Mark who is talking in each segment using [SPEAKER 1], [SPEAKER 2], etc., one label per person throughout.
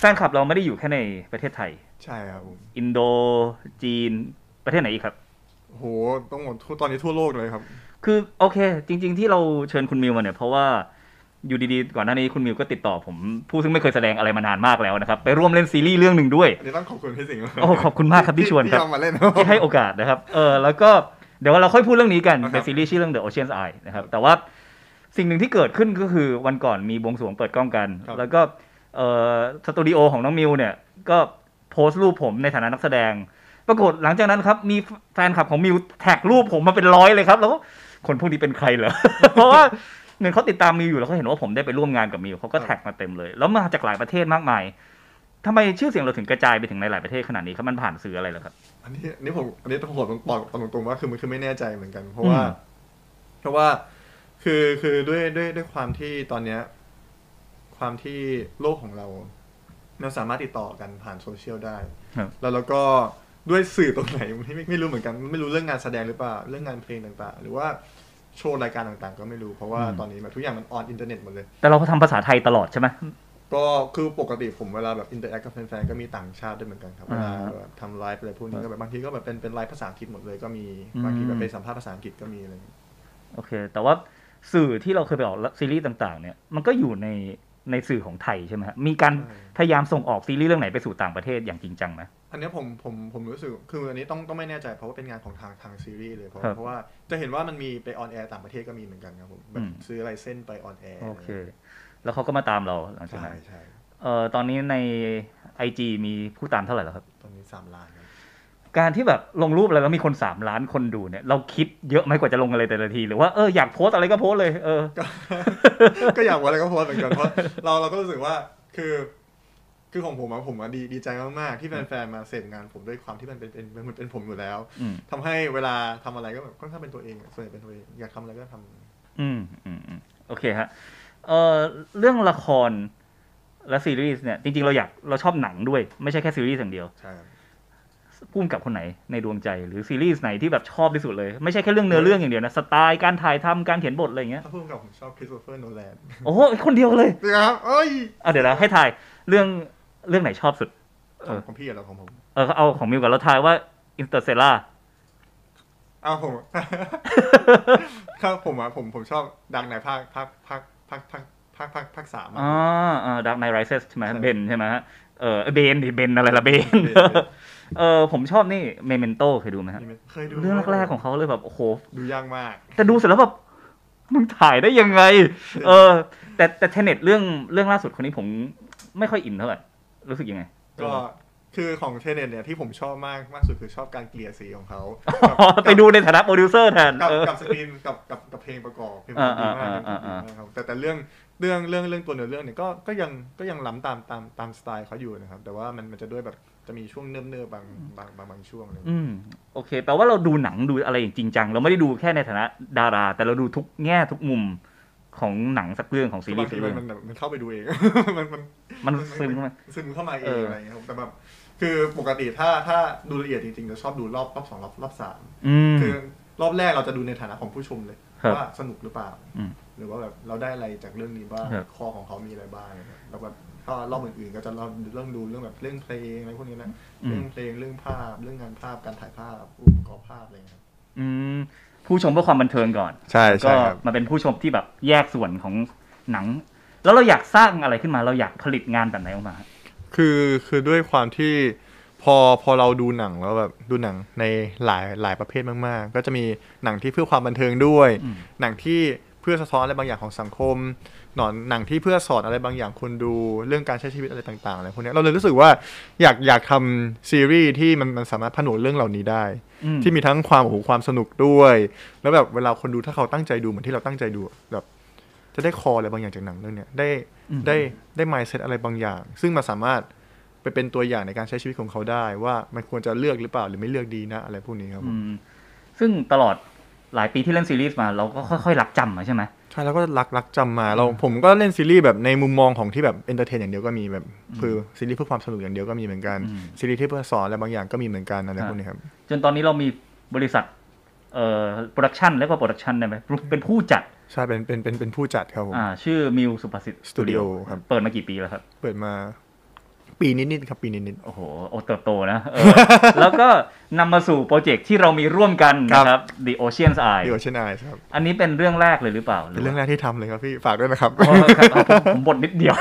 [SPEAKER 1] แฟนคลับเราไม่ได้อยู่แค่ในประเทศไทย
[SPEAKER 2] ใช่ครับผม
[SPEAKER 1] อินโดจีนประเทศไหนอีกครับ
[SPEAKER 2] โหต้องหมดทั่วตอนนี้ทั่วโลกเลยครับ
[SPEAKER 1] คือโอเค จริง ๆ ที่เราเชิญคุณมิวมาเนี่ย เพราะว่าอยู่ดีๆก่อนหน้านี้คุณมิวก็ติดต่อผม ผู้ซึ่งไม่เคยแสดงอะไรมานานมากแล้วนะครับ ไปร่วมเล่นซีรีส์เรื่องหนึ่งด้วย
[SPEAKER 2] อันนี้ต้องขอบคุณพี่สิงห์
[SPEAKER 1] โอ้ขอบคุณมากครับที่ชวนครับ
[SPEAKER 2] ที่เอามาเล่น
[SPEAKER 1] ที่ให้โอกาสนะครับเออแล้วก็เดี๋ยวเราค่อยพูดเรื่องนี้กัน
[SPEAKER 2] นะครับ
[SPEAKER 1] เป็นซีรีส์ชื่อเรื่อง The Ocean's Eye นะครับแต่ว่าสิ่งหนึ่งที่เกิดขึ้นก็คือวันก่อนมีบวงสรวงเปิดกล้องกัน
[SPEAKER 2] ครับ
[SPEAKER 1] แล้วก็ เอ่อสตูดิโอของน้องมิวเนี่ย ก็โพสต์รูปผมในฐานะนักแสดง ปรากฏหลังจากนั้นครับ มีแฟนคลับของมิวแท็กรูปผมมาเป็นร้อยเลยครับ แล้วคนพวกนี้เป็นใครเหรอ เพราะว่าเหมือนเขาติดตามมิวอยู่แล้วเขาเห็นว่าผมได้ไปร่วมงานกับมิวเขาก็แท็กมาเต็มเลย แล้วมาจากหลายประเทศมากมายทำไมชื่อเสียงเราถึงกระจายไปถึงในหลายประเทศขนาดนี้ครับมันผ่านสื่ออะไรเหรอครับ
[SPEAKER 2] อันนี้อันนี้ผมอันนี้ต้องบอกบอกตรงๆว่าคือมันคือไม่แน่ใจเหมือนกัน เพราะว่า เพราะว่าคือคือด้วยด้วยด้วยความที่ตอนเนี้ย ความที่โลกของเราเราสามารถติดต่อกันผ่านโซเชียลได้
[SPEAKER 1] ครับ
[SPEAKER 2] แล้วเราก็ด้วยสื่อตรงไหนไม่ไม่ไม่รู้เหมือนกัน ไม่รู้เรื่องงานแสดงหรือเปล่า เรื่องงานเพลงต่างๆ หรือว่าโชว์รายการต่างๆ ก็ไม่รู้ เพราะว่า
[SPEAKER 1] อืม
[SPEAKER 2] ตอนนี้แบบทุกอย่างมัน on internet หมดเลย
[SPEAKER 1] แต่เราก็ทำภาษาไทยตลอดใช่ไหม
[SPEAKER 2] ก็คือปกติผมเวลาแบบ interact กับแฟนๆก็มีต่างชาติด้วยเหมือนกันครับเวลา
[SPEAKER 1] อ่า
[SPEAKER 2] แบบทำไลฟ์อะไรพวกนี้ก็แบบบางทีก็แบบเป็นเป็นไลฟ์ภาษาอังกฤษหมดเลยก็มี
[SPEAKER 1] อืม
[SPEAKER 2] บางทีแบบไปสัมภาษณ์ภาษาอังกฤษก็มีอะไรอย่างเงี้ย
[SPEAKER 1] โอเค แต่ว่าสื่อที่เราเคยไปออกซีรีส์ต่าง ๆ เนี่ยมันก็อยู่ใน ในสื่อของไทยใช่ไหมฮะมีการพยายามส่งออกซีรีส์เรื่องไหนไปสู่ต่างประเทศอย่างจริงจังไหม
[SPEAKER 2] อันเนี้ยผมผมผมรู้สึกคืออันนี้ต้องต้องไม่แน่ใจเพราะว่าเป็นงานของทางทางซีรีส์เลยเพราะ
[SPEAKER 1] ครับ
[SPEAKER 2] เพราะว่าจะเห็นว่ามันมีไป on air ต่างประเทศก็มีเหมือนกันครับผมแบ
[SPEAKER 1] อืม
[SPEAKER 2] ซื้อ license ไป on air
[SPEAKER 1] โอเค แล้วเขาก็มาตามเราหลังจาก
[SPEAKER 2] ใช่
[SPEAKER 1] นั้น
[SPEAKER 2] ใช่
[SPEAKER 1] เอ่อตอนนี้ใน IG มีผู้ตามเท่าไหร่แล้วครับ
[SPEAKER 2] ตอนนี้สามล้านครับ
[SPEAKER 1] การที่แบบลงรูปอะไรแล้วมีคนสามล้านคนดูเนี่ย เราคิดเยอะไหมกว่าจะลงอะไรแต่ละที หรือว่าเอออยากโพสต์อะไรก็โพสต์เลย เออ
[SPEAKER 2] ก็ก็อยากว่าอะไรก็โพสต์เหมือนกันเพราะเราเราก็รู้สึกว่าคือคือของผมอะผมอะดีดีใจมาก ๆ ที่แฟน ๆ มาเสพงานผมด้วยความที่มันเป็นเป็นมันเป็นผมอยู่แล้ว
[SPEAKER 1] อืม
[SPEAKER 2] ทำให้เวลาทำอะไรก็แบบค่อนข้างเป็นตัวเองอะส่วนใหญ่เป็นตัวเอง อยากทำอะไรก็ทำ
[SPEAKER 1] อืมอืมอืมโอเคฮะเออเรื่องละครและซีรีส์เนี่ย จริง ๆ เราอยากเราชอบหนังด้วย ไม่ใช่แค่ซีรีส์อย่างเดียว
[SPEAKER 2] ใช่ครับ
[SPEAKER 1] ผู้กำกับคนไหนในดวงใจหรือซีรีส์ไหนที่แบบชอบที่สุดเลย ไม่ใช่แค่เรื่องเนื้อเรื่องอย่างเดียวนะ สไตล์การถ่ายทำการเขียนบทอะไรอย่างเงี้ย
[SPEAKER 2] ถ้าผู้กำกับผมชอบคริสโตเฟอร์โนแลน
[SPEAKER 1] โอ้โหคนเดียวเลย
[SPEAKER 2] นะครับเอ้ย
[SPEAKER 1] อะเดี๋ยวนะให้ทายเรื่องเรื่องไหนชอบสุด
[SPEAKER 2] ข
[SPEAKER 1] เอ
[SPEAKER 2] อง
[SPEAKER 1] อ
[SPEAKER 2] ของพี่เหรอของผม
[SPEAKER 1] เออเอาของมิวกับเราทายว่า Interstellarอ้า
[SPEAKER 2] วผมครับผมอะผมผมชอบ Dark Knight ภาคภาคภาคภาคภาคภาคภาคภาคสาม
[SPEAKER 1] อ๋ออ่า Dark Knight Rises ใช่ไหม
[SPEAKER 2] ใช่
[SPEAKER 1] เบนใช่ไหมฮะเออเบนดิเบนอะไรละเบน
[SPEAKER 2] เบน
[SPEAKER 1] เออผมชอบนี่ Memento เคยดูไหมฮะ
[SPEAKER 2] เคยดู
[SPEAKER 1] เรื่องแรกๆของเขาเลยแบบโอ้โห
[SPEAKER 2] ดูยากมาก
[SPEAKER 1] แต่ดูเสร็จแล้วแบบมึงถ่ายได้ยังไง เออ แต่แต่ Tenet เรื่องเรื่องล่าสุดคนนี้ผมไม่ค่อยอินเท่าไหร่รู้สึกยังไง
[SPEAKER 2] ก็คือของ Tenet เนี่ยที่ผมชอบมากมากสุดคือชอบการเกลี่ยสีของเขา
[SPEAKER 1] อ๋อไปดูในฐานะโปรดิวเซอร์แทน
[SPEAKER 2] กับ
[SPEAKER 1] เออ
[SPEAKER 2] กับสกรีนกับกับกับเพลงประกอบเพลงประกอบดีมาก
[SPEAKER 1] อ่า
[SPEAKER 2] เพลงประกอบ
[SPEAKER 1] อ่า
[SPEAKER 2] ดี
[SPEAKER 1] อ่า
[SPEAKER 2] มากครับแต่แต่เรื่องเรื่องเรื่องเรื่องตัวเนื้อเรื่องเนี่ยก็ก็ยังก็ยังล้ำตามตามตามสไตล์เขาอยู่นะครับ แต่ว่ามันมันจะด้วยแบบ จะมีช่วงเนิบเนิบบางบางบางบางช่วงเลย
[SPEAKER 1] อืมโอเค แปลว่าเราดูหนังดูอะไรอย่างจริงจัง เราไม่ได้ดูแค่ในฐานะดารา แต่เราดูทุกแง่ทุกมุมของหนังสักเรื่องของซีรีส์สัก
[SPEAKER 2] มั
[SPEAKER 1] เรื่อง บางที
[SPEAKER 2] มันมันแบบมันเข้าไปดูเอง มันมัน
[SPEAKER 1] มันซึมเข้ามา
[SPEAKER 2] ซึมเข้ามาเอ
[SPEAKER 1] เองออ
[SPEAKER 2] อะไรอย่างเงี้ยครับแต่แบบคือปกติถ้าถ้าดูละเอียดจริงๆจะชอบดูรอบรอบสองรอบรอบสาม
[SPEAKER 1] อืม
[SPEAKER 2] คือรอบแรกเราจะดูในฐานะของผู้ชมเลย
[SPEAKER 1] ครับ
[SPEAKER 2] ว่าสนุกหรือเปล่า
[SPEAKER 1] อืม
[SPEAKER 2] หรือว่าแบบเราได้อะไรจากเรื่องนี้บ้าง
[SPEAKER 1] ครับ
[SPEAKER 2] ข้อของเขามีอะไรบ้างนะครับแล้วแบบ ถ้ารอบอื่นๆก็จะเราเรื่องดูเรื่องแบบเรื่องเพลงอะไรพวกนี้นะ
[SPEAKER 1] อื
[SPEAKER 2] เรื่
[SPEAKER 1] ม
[SPEAKER 2] องเพลงเรื่องภาพ เรื่องงานภาพการถ่ายภาพอุปกรณ์ภาพอะไรอย่างเงี้ยครับ
[SPEAKER 1] อืมผู้ชมเพื่อความบันเทิงก่อน
[SPEAKER 2] ใช่
[SPEAKER 1] ก็มาเป็นผู้ชมที่แบบแยกส่วนของหนัง แล้วเราอยากสร้างอะไรขึ้นมาเราอยากผลิตงานแบบไหนออกมา
[SPEAKER 2] คือคือด้วยความที่พอพอเราดูหนังแล้วแบบดูหนังในหลายหลายประเภทมาก ๆ ก็จะมีหนังที่เพื่อความบันเทิงด้วย
[SPEAKER 1] อืม
[SPEAKER 2] หนังที่เพื่อสะท้อนอะไรบางอย่างของสังคมหนอนหนังที่เพื่อสอนอะไรบางอย่างคนดูเรื่องการใช้ชีวิตอะไรต่างๆอะไรพวกเนี้ยเราเลยรู้สึกว่าอยากอยากทำซีรีส์ที่มันมันสามารถผนวกเรื่องเหล่านี้ได้
[SPEAKER 1] อืม
[SPEAKER 2] ที่มีทั้งความโอ้โหความสนุกด้วย แล้วแบบเวลาคนดูถ้าเขาตั้งใจดูเหมือนที่เราตั้งใจดูแบบจะได้ข้ออะไรบางอย่างจากหนังเรื่องเนี้ยได้
[SPEAKER 1] อืม
[SPEAKER 2] ได้ได้ mindset อะไรบางอย่าง ซึ่งมันสามารถไปเป็นตัวอย่างในการใช้ชีวิตของเขาได้ ว่ามันควรจะเลือกหรือเปล่าหรือไม่เลือกดีนะอะไรพวกนี้ครับผม
[SPEAKER 1] อืมซึ่งตลอด หลายปีที่เล่นซีรีส์มาเราก็ค่อยๆลักจำมาใช่ไหม
[SPEAKER 2] ใช่แล้วก็ลักลักจำมาเราผมก็เล่นซีรีส์แบบในมุมมองของที่แบบ entertain อย่างเดียวก็มีแบบคือซีรีส์เพื่อความสนุกอย่างเดียวก็มีเหมือนกัน
[SPEAKER 1] อืม
[SPEAKER 2] ซีรีส์ที่เพื่อสอนอะไรบางอย่างก็มีเหมือนกันอะไรพวกนี้ครับ
[SPEAKER 1] จนตอนนี้เรามีบริษัทเอ่อ production เรียกว่า production ได้ไหมเป็นผู้จัด
[SPEAKER 2] ใช่เป็นเป็นเป็นเป็นผู้จัดครับผม
[SPEAKER 1] อ่าชื่อมิวสุภาษิต
[SPEAKER 2] Studio ครับ
[SPEAKER 1] เปิดมากี่ปีแล้วครับ
[SPEAKER 2] เปิดมา ปีนิดๆครับปีนิด
[SPEAKER 1] โอ้โหโอเติบโตนะเออแล้วก็นำมาสู่โปรเจกต์ที่เรามีร่วมกันนะครับ The
[SPEAKER 2] Ocean Eyes The Ocean Eyes ครับ
[SPEAKER 1] อันนี้เป็นเรื่องแรกเลยหรือเปล่า
[SPEAKER 2] เป็นเรื่องแรกที่ทำเลยครับพี่ฝากด้วยนะครับ
[SPEAKER 1] อ๋อครับเอาผมผมบทนิดเดียว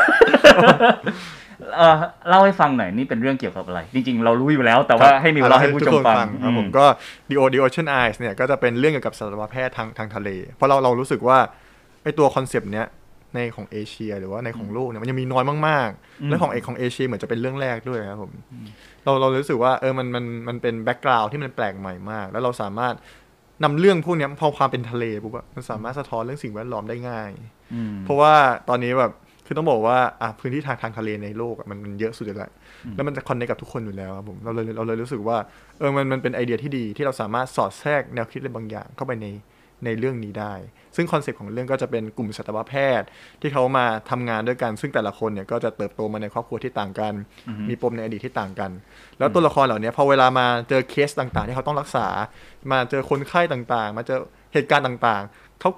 [SPEAKER 1] เออเล่าให้ฟังหน่อยนี่เป็นเรื่องเกี่ยวกับอะไร จริงๆ เรารู้อยู่แล้ว แต่ว่าให้มิวเล่าให้ผู้ชมฟัง
[SPEAKER 2] ครับผมก็ The O The Ocean Eyes เนี่ยก็จะเป็นเรื่องเกี่ยวกับสัตวแพทย์ทางทางทะเล เพราะเราเรารู้สึกว่าไอตัวคอนเซปต์เนี้ย ในของเอเชีย หรือว่าในของโลกเนี่ยมันยังมีน้อยมาก
[SPEAKER 1] อืม
[SPEAKER 2] ๆและของเอกของเอเชียเหมือนจะเป็นเรื่องแรกด้วยครับผมเราเรารู้สึกว่าเออมันมันมันเป็น background ที่มันแปลกใหม่มาก แล้วเราสามารถนำเรื่องพวกเนี้ยพอความเป็นทะเลปุ๊บอะมันสามารถสะท้อนเรื่องสิ่งแวดล้อมได้ง่าย
[SPEAKER 1] อืม
[SPEAKER 2] เพราะว่าตอนนี้แบบคือต้องบอกว่าอะพื้นที่ทางทางทะเลในโลกอะมันมันเยอะสุดอยู่แล้วแล้วมันจะ connect กับทุกคนอยู่แล้วครับผมเราเลยเราเลยรู้สึกว่าเออมันมันเป็นไอเดียที่ดีที่เราสามารถสอดแทรกแนวคิดอะไรบางอย่างเข้าไปใน ในเรื่องนี้ได้ ซึ่งคอนเซ็ปต์ของเรื่องก็จะเป็นกลุ่มสัตวแพทย์ ที่เขามาทำงานด้วยกัน ซึ่งแต่ละคนเนี่ยก็จะเติบโตมาในครอบครัวที่ต่างกัน
[SPEAKER 1] อือฮึ
[SPEAKER 2] มีปมในอดีตที่ต่างกัน แล้วตัวละครเหล่านี้พอเวลามาเจอเคสต่างๆ ที่เขาต้องรักษา มาเจอคนไข้ต่างๆ มาเจอเหตุการณ์ต่างๆ เขา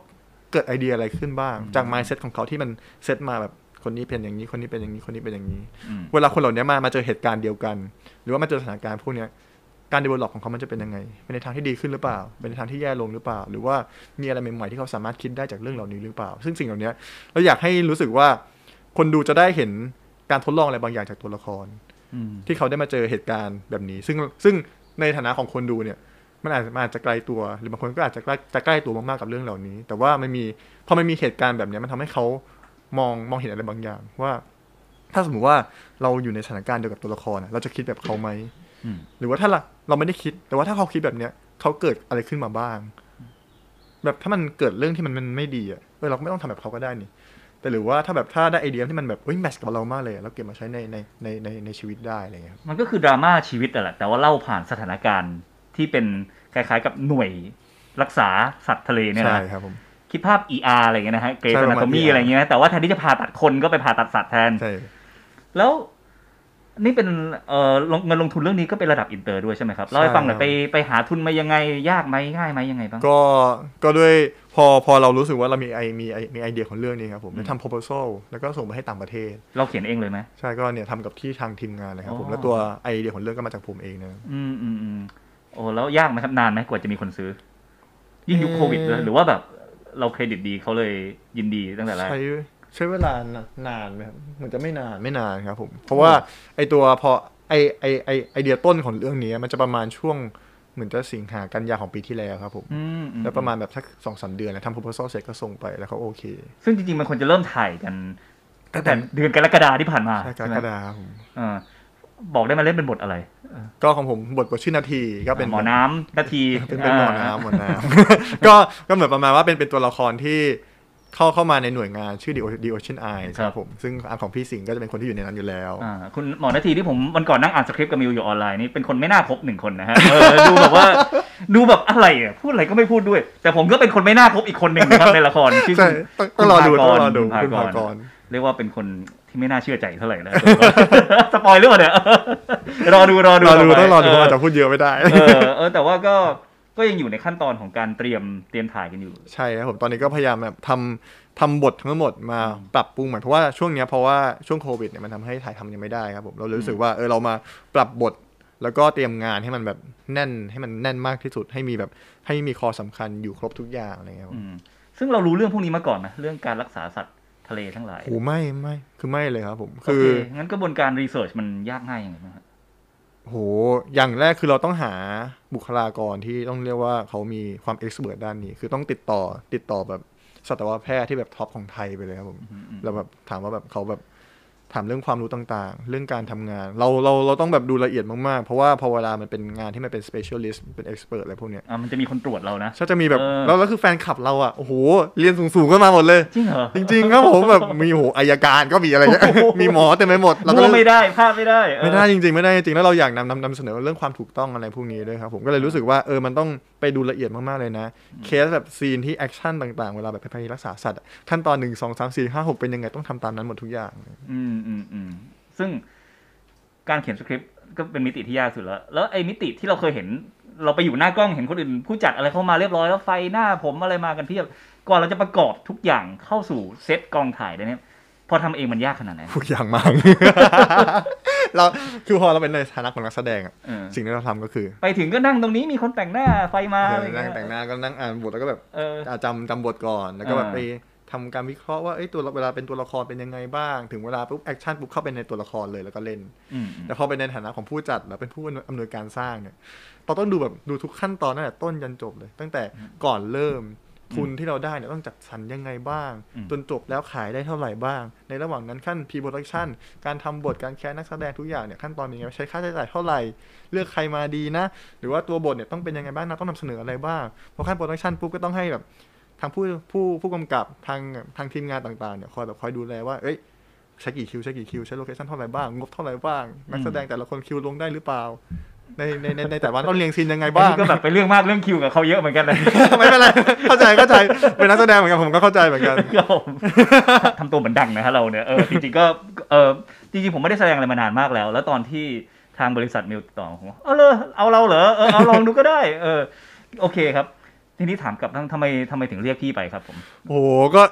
[SPEAKER 2] เกิดไอเดียอะไรขึ้นบ้าง จาก mindset ของเขาที่มันเซตมาแบบคนนี้เป็นอย่างนี้ คนนี้เป็นอย่างนี้ คนนี้เป็นอย่างนี้
[SPEAKER 1] อืม
[SPEAKER 2] เวลาคนเหล่านี้มา มาเจอเหตุการณ์เดียวกัน หรือว่ามาเจอสถานการณ์พวกเนี้ย การ develop ของเขามันจะเป็นยังไงเป็นในทางที่ดีขึ้นหรือเปล่า เป็นในทางที่แย่ลงหรือเปล่า หรือว่ามีอะไรใหม่ๆที่เขาสามารถคิดได้จากเรื่องเหล่านี้หรือเปล่า ซึ่งสิ่งเหล่านี้เราอยากให้รู้สึกว่าคนดูจะได้เห็นการทดลองอะไรบางอย่างจากตัวละคร
[SPEAKER 1] อืม
[SPEAKER 2] ที่เขาได้มาเจอเหตุการณ์แบบนี้ ซึ่งซึ่งในฐานะของคนดูเนี่ย มันอาจจะมันอาจจะไกลตัว หรือบางคนก็อาจจะใกล้จะใกล้ตัวมากๆกับเรื่องเหล่านี้ แต่ว่ามันมีพอมันมีเหตุการณ์แบบเนี้ยมันทำให้เขามองมองเห็นอะไรบางอย่าง ว่า ถ้าสมมติว่าเราอยู่ในสถานการณ์เดียวกับตัวละครอะเราจะคิดแบบเขาไหม
[SPEAKER 1] อืม
[SPEAKER 2] หรือว่าถ้า เราเราไม่ได้คิด แต่ว่าถ้าเขาคิดแบบเนี้ยเขาเกิดอะไรขึ้นมาบ้าง แบบถ้ามันเกิดเรื่องที่มันมันไม่ดีอะเออเราก็ไม่ต้องทำแบบเขาก็ได้นี่ แต่หรือว่าถ้าแบบถ้าได้ไอเดียที่มันแบบเฮ้ยแมทช์กับเรามากเลยอะเราเก็บมาใช้ในในในในในชีวิตได้อะไรเงี้ยครับ
[SPEAKER 1] มันก็คือดราม่าชีวิตอะแหละแต่ว่าเล่าผ่านสถานการณ์ที่เป็นคล้ายๆกับหน่วยรักษาสัตว์ทะเลเนี่ย
[SPEAKER 2] ใช่
[SPEAKER 1] นะครับ
[SPEAKER 2] ผม
[SPEAKER 1] คิดภาพ ER อะไรเงี้ยนะฮะเกร
[SPEAKER 2] ใช่
[SPEAKER 1] ย์
[SPEAKER 2] ประ
[SPEAKER 1] นา
[SPEAKER 2] มาณ
[SPEAKER 1] โตมี
[SPEAKER 2] ER
[SPEAKER 1] อะไรเงี้ยนะแต่ว่าแทนที่จะผ่าตัดคนก็ไปผ่าตัดสัตว์แทน
[SPEAKER 2] ใช่
[SPEAKER 1] แล้ว นี่เป็นเอ่อลงเงินลงทุนเรื่องนี้ก็เป็นระดับอินเตอร์ด้วยใช่ไหมครับเล่าให้ฟังหน่อยไปไปหาทุนมายังไงยากไหมง่ายไหมยังไงบ้าง
[SPEAKER 2] ก็ก็ด้วยพอพอเรารู้สึกว่าเรามีไอมีไอมีไอเดียของเรื่องนี้ครับผม
[SPEAKER 1] อืม
[SPEAKER 2] ได้ทำ proposal แล้วก็ส่งไปให้ต่างประเทศ
[SPEAKER 1] เราเขียนเองเลยไหม
[SPEAKER 2] ใช่ก็เนี่ยทำกับที่ทางทีมงานเลยครับผม
[SPEAKER 1] อ๋อ
[SPEAKER 2] แล้วตัวไอเดียของเรื่องก็มาจากผมเองนะ
[SPEAKER 1] อืมอืมอืมโอ้แล้วยากไหมครับนานไหมกว่าจะมีคนซื้อ ยิ่งยุค
[SPEAKER 2] เอ่อ
[SPEAKER 1] โควิดด้วยหรือว่าแบบเราเครดิตดีเขาเลยยินดีตั้งแต่แรก
[SPEAKER 2] ใช้ ใช้เวลานานไหมครับเหมือนจะไม่นานไม่นานครับผม เพราะว่าไอตัวพอไอไอไอไอเดียต้นของเรื่องนี้มันจะประมาณช่วงเหมือนจะสิงหากันยาของปีที่แล้วครับผม
[SPEAKER 1] อืมอืม
[SPEAKER 2] แล้วประมาณแบบสักสองสามเดือนแล้วทำ proposal เสร็จก็ส่งไปแล้วเขาโอเค
[SPEAKER 1] ซึ่งจริงๆมันควรจะเริ่มถ่ายกันตั้งแต่เดือนกรกฎาที่ผ่านมา
[SPEAKER 2] ใช่ก
[SPEAKER 1] ใช่ไห
[SPEAKER 2] ร
[SPEAKER 1] ม
[SPEAKER 2] กฎาครับผม
[SPEAKER 1] เออบอกได้ไหมาเล่นเป็นบทอะไร
[SPEAKER 2] ก็ของผมบทบทชื่อนาทีก็เป็น
[SPEAKER 1] หมอน้ำนาที
[SPEAKER 2] เป็นเป็นหมอน้ำหมอน้ำก็ก็เหมือนประมาณว่าเป็นเป็นตัวละครที่ เข้าเข้ามาในหน่วยงานชื่อ The O- The Ocean Eye ครับผม ซึ่งอาของพี่สิงห์ก็จะเป็นคนที่อยู่ในนั้นอยู่แล้ว
[SPEAKER 1] อ่าคุณหมอนาทีที่ผมวันก่อนนั่งอ่านสคริปต์กับมิวอยู่ออนไลน์นี่เป็นคนไม่น่าคบหนึ่งคนนะฮะเออดูแบบว่าดูแบบอะไรอะพูดอะไรก็ไม่พูดด้วย แต่ผมก็เป็นคนไม่น่าคบอีกคนหนึ่งนะครับในละครที่
[SPEAKER 2] ใช่ต้องต้องรอดูต้องรอดู
[SPEAKER 1] คุ
[SPEAKER 2] คุณณ
[SPEAKER 1] ภา
[SPEAKER 2] ภากก
[SPEAKER 1] ร
[SPEAKER 2] ร
[SPEAKER 1] เรียกว่าเป็นคนที่ไม่น่าเชื่อใจเท่าไหร่นะสปอยหรือเปล่าเนี่ยรอดูรอดู
[SPEAKER 2] รอดู
[SPEAKER 1] ไป
[SPEAKER 2] ต้องรอดูเพราะ
[SPEAKER 1] เอา
[SPEAKER 2] จจะพูดเยอะไม่ได้
[SPEAKER 1] เออเออแต่ว่าก็ ก็ยังอยู่ในขั้นตอนของการเตรียมเตรียมถ่ายกันอยู่
[SPEAKER 2] ใช่ครับผมตอนนี้ก็พยายามแบบทำทำบททั้งหมดมาปรับปรุงใหม่เพราะว่าช่วงเนี้ยเพราะว่าช่วงโควิดเนี่ยมันทำให้ถ่ายทำยังไม่ได้ครับผมเราเลยรู้สึกว่าเออเรามาปรับบทแล้วก็เตรียมงานให้มันแบบแน่นให้มันแน่นมากที่สุดให้มีแบบให้มีข้อสำคัญอยู่ครบทุกอย่างอะไรเงี้ยครับ
[SPEAKER 1] อืมซึ่งเรารู้เรื่องพวกนี้มาก่อนนะเรื่องการรักษาสัตว์ทะเลทั้งหลาย
[SPEAKER 2] โอ้ไม่ไม่คือไม่เลยครับผม
[SPEAKER 1] โอ
[SPEAKER 2] คือ
[SPEAKER 1] เคงั้นกระบวนการ research มันยากง่ายยังไงบ้างครับ
[SPEAKER 2] โห อย่างแรกคือเราต้องหาบุคลากรที่ต้องเรียกว่าเขามีความ expert ด้านนี้ คือต้องติดต่อติดต่อแบบสัตวแพทย์ที่แบบ top ของไทยไปเลยครับผม
[SPEAKER 1] อืมอืม
[SPEAKER 2] เราแบบถามว่าแบบเขาแบบ ถามเรื่องความรู้ต่างๆ เรื่องการทำงาน เราเราเราต้องแบบดูละเอียดมากๆ เพราะว่าพอเวลามันเป็นงานที่มันเป็น specialist เป็น expert อะไรพวกเนี้ย
[SPEAKER 1] อ่ามันจะมีคนตรวจเรานะ
[SPEAKER 2] ก็จะมีแบบ
[SPEAKER 1] เออ
[SPEAKER 2] แล้วแล้วคือแฟนคลับเราอะโอ้โหเรียนสูงๆก็มาหมดเลย
[SPEAKER 1] จริงเหรอ
[SPEAKER 2] จริงๆครับผมแบบมีโหอัยการก็มีอะไรเงี้ย
[SPEAKER 1] โอ้โห
[SPEAKER 2] มีหมอเต็มไปหมดเราก็
[SPEAKER 1] มั่ว
[SPEAKER 2] เลย
[SPEAKER 1] ไม่ได้พลาดไม่ได้เออ
[SPEAKER 2] ไม่ได้จริงๆไม่ได้จริงๆแล้วเราอยากนำนำนำเสนอเรื่องความถูกต้องอะไรพวกนี้ด้วยครับผมก็เลยรู้สึกว่าเออมันต้องไปดูละเอียดมากๆเลยนะเคสแบบ scene ที่ action ต่างๆเวลาแบบไปรักษาสัตว์อะขั้นตอนหนึ่งสองสามสี่ห้าหกเป็นยังไงต้องทำตามนั้นหมดทุกอย่าง
[SPEAKER 1] อืมอืมอืมซึ่งการเขียนสคริปต์ก็เป็นมิติที่ยากสุดแล้ว แล้วไอ้มิติที่เราเคยเห็น เราไปอยู่หน้ากล้องเห็นคนอื่น ผู้จัดอะไรเข้ามาเรียบร้อยแล้วไฟหน้าผมอะไรมากันเพียบก่อนเราจะประกอบทุกอย่างเข้าสู่เซตกองถ่ายได้เนี่ยพอทำเองมันยากขนาดไหน
[SPEAKER 2] ทุกอย่างมาก เราคือพอเราเป็นในฐานะของนักแสดงอะสิ่งที่เราทำก็คือ
[SPEAKER 1] ไปถึงก็นั่งตรงนี้มีคนแต่งหน้าไฟมา
[SPEAKER 2] เอ
[SPEAKER 1] อะไร
[SPEAKER 2] อนั่ง
[SPEAKER 1] เงี้ย
[SPEAKER 2] แต่งหน้าก็นั่งอ่านบทแล้วก็แบบจำจำบทก่อนแล้วก็แบบไป ทำการวิเคราะห์ว่าเอ้ยตัวเวลาเป็นตัวละครเป็นยังไงบ้าง ถึงเวลาปุ๊บ action ปุ๊บเข้าไปในตัวละครเลยแล้วก็เล่น
[SPEAKER 1] อืมอืม
[SPEAKER 2] แต่พอเป็นในฐานะของผู้จัดแล้วเป็นผู้อำนวยการสร้างเนี่ยเราต้องดูแบบดูทุกขั้นตอนตั้งแต่ต้นยันจบเลย ตั้งแต่ก่อนเริ่มทุนที่เราได้เนี่ยต้องจัดสรรยังไงบ้าง
[SPEAKER 1] อืม
[SPEAKER 2] จนจบแล้วขายได้เท่าไหร่บ้าง ในระหว่างนั้นขั้น p ีโปรดักชันการทำบทการ cast นักแสดงทุกอย่างเนี่ยขั้นตอนยังไงใช้ค่าใช้จ่ายเท่าไหร่ เลือกใครมาดีนะ หรือว่าตัวบทเนี่ยต้องเป็นยังไงบ้างนะต้องนำเสนออะไรบ้างพอขั้น production ปุ๊บก็ต้องให้แบบ ทางผู้ผู้ผู้กำกับทางทางทีมงานต่างๆเนี่ยคอยแบบคอยดูแลว่า เอ้ยใช้กี่คิวใช้กี่คิวใช้โลเคชั่นเท่าไหร่บ้างงบเท่าไหร่บ้างนักแสดงแต่ละคนคิวลงได้หรือเปล่า ในในในในแต่วันต้องเรียงซีนยังไง
[SPEAKER 1] อัน
[SPEAKER 2] บ้าง
[SPEAKER 1] นี้ก็แบบไปเรื่องมากเรื่องคิวกับเขาเยอะเหมือนกันเลย
[SPEAKER 2] ไม่เป็นไรเข้าใจเข้าใจเป็นนักแสดงเหมือนกันผมก็เข้าใจเหมือนกัน
[SPEAKER 1] ครับผมทำตัวเหมือนดังนะฮะเราเนี่ยเออจริงๆก็เออจริงๆผมไม่ได้แสดงอะไรมานานมากแล้ว แล้วตอนที่ทางบริษัทมิวติดต่อผมว่าเอาเลยเอาเราเหรอเออเอาลองดูก็ได้ เออโอเคครับ ทีนี้ถามกลับทำทำไมทำไมถึงเรียกพี่ไปครับผม
[SPEAKER 2] โอ้โหก็